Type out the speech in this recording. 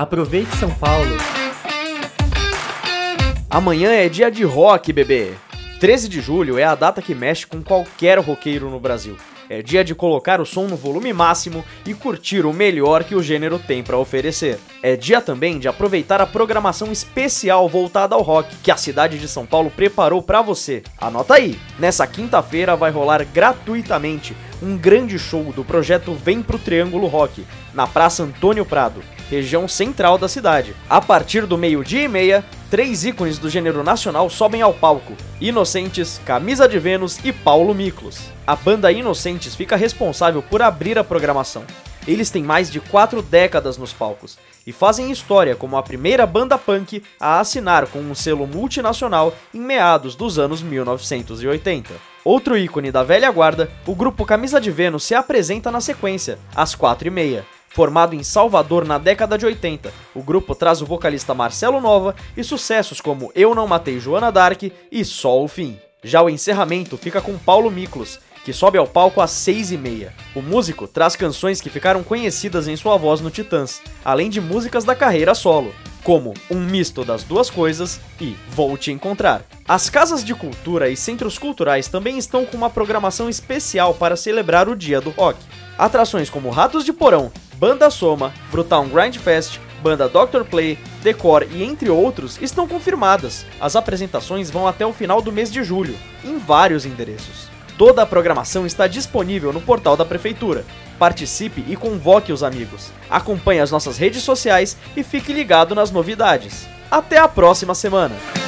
Aproveite São Paulo. Amanhã é dia de rock, bebê. 13 de julho é a data que mexe com qualquer roqueiro no Brasil. É dia de colocar o som no volume máximo e curtir o melhor que o gênero tem para oferecer. É dia também de aproveitar a programação especial voltada ao rock que a cidade de São Paulo preparou para você. Anota aí! Nessa quinta-feira vai rolar gratuitamente um grande show do projeto Vem pro Triângulo Rock, na Praça Antônio Prado, região central da cidade. A partir do meio-dia e meia, três ícones do gênero nacional sobem ao palco: Inocentes, Camisa de Vênus e Paulo Miklos. A banda Inocentes fica responsável por abrir a programação. Eles têm mais de quatro décadas nos palcos e fazem história como a primeira banda punk a assinar com um selo multinacional em meados dos anos 1980. Outro ícone da velha guarda, o grupo Camisa de Vênus se apresenta na sequência, às 4h30. Formado em Salvador na década de 80, o grupo traz o vocalista Marcelo Nova e sucessos como Eu Não Matei Joana Dark e Só o Fim. Já o encerramento fica com Paulo Miklos, que sobe ao palco às 6 e meia. O músico traz canções que ficaram conhecidas em sua voz no Titãs, além de músicas da carreira solo, como Um Misto das Duas Coisas e Vou Te Encontrar. As casas de cultura e centros culturais também estão com uma programação especial para celebrar o Dia do Rock. Atrações como Ratos de Porão, Banda Soma, Brutal Grind Fest, Banda Dr. Play, Decor e entre outros estão confirmadas. As apresentações vão até o final do mês de julho, em vários endereços. Toda a programação está disponível no portal da Prefeitura. Participe e convoque os amigos. Acompanhe as nossas redes sociais e fique ligado nas novidades. Até a próxima semana!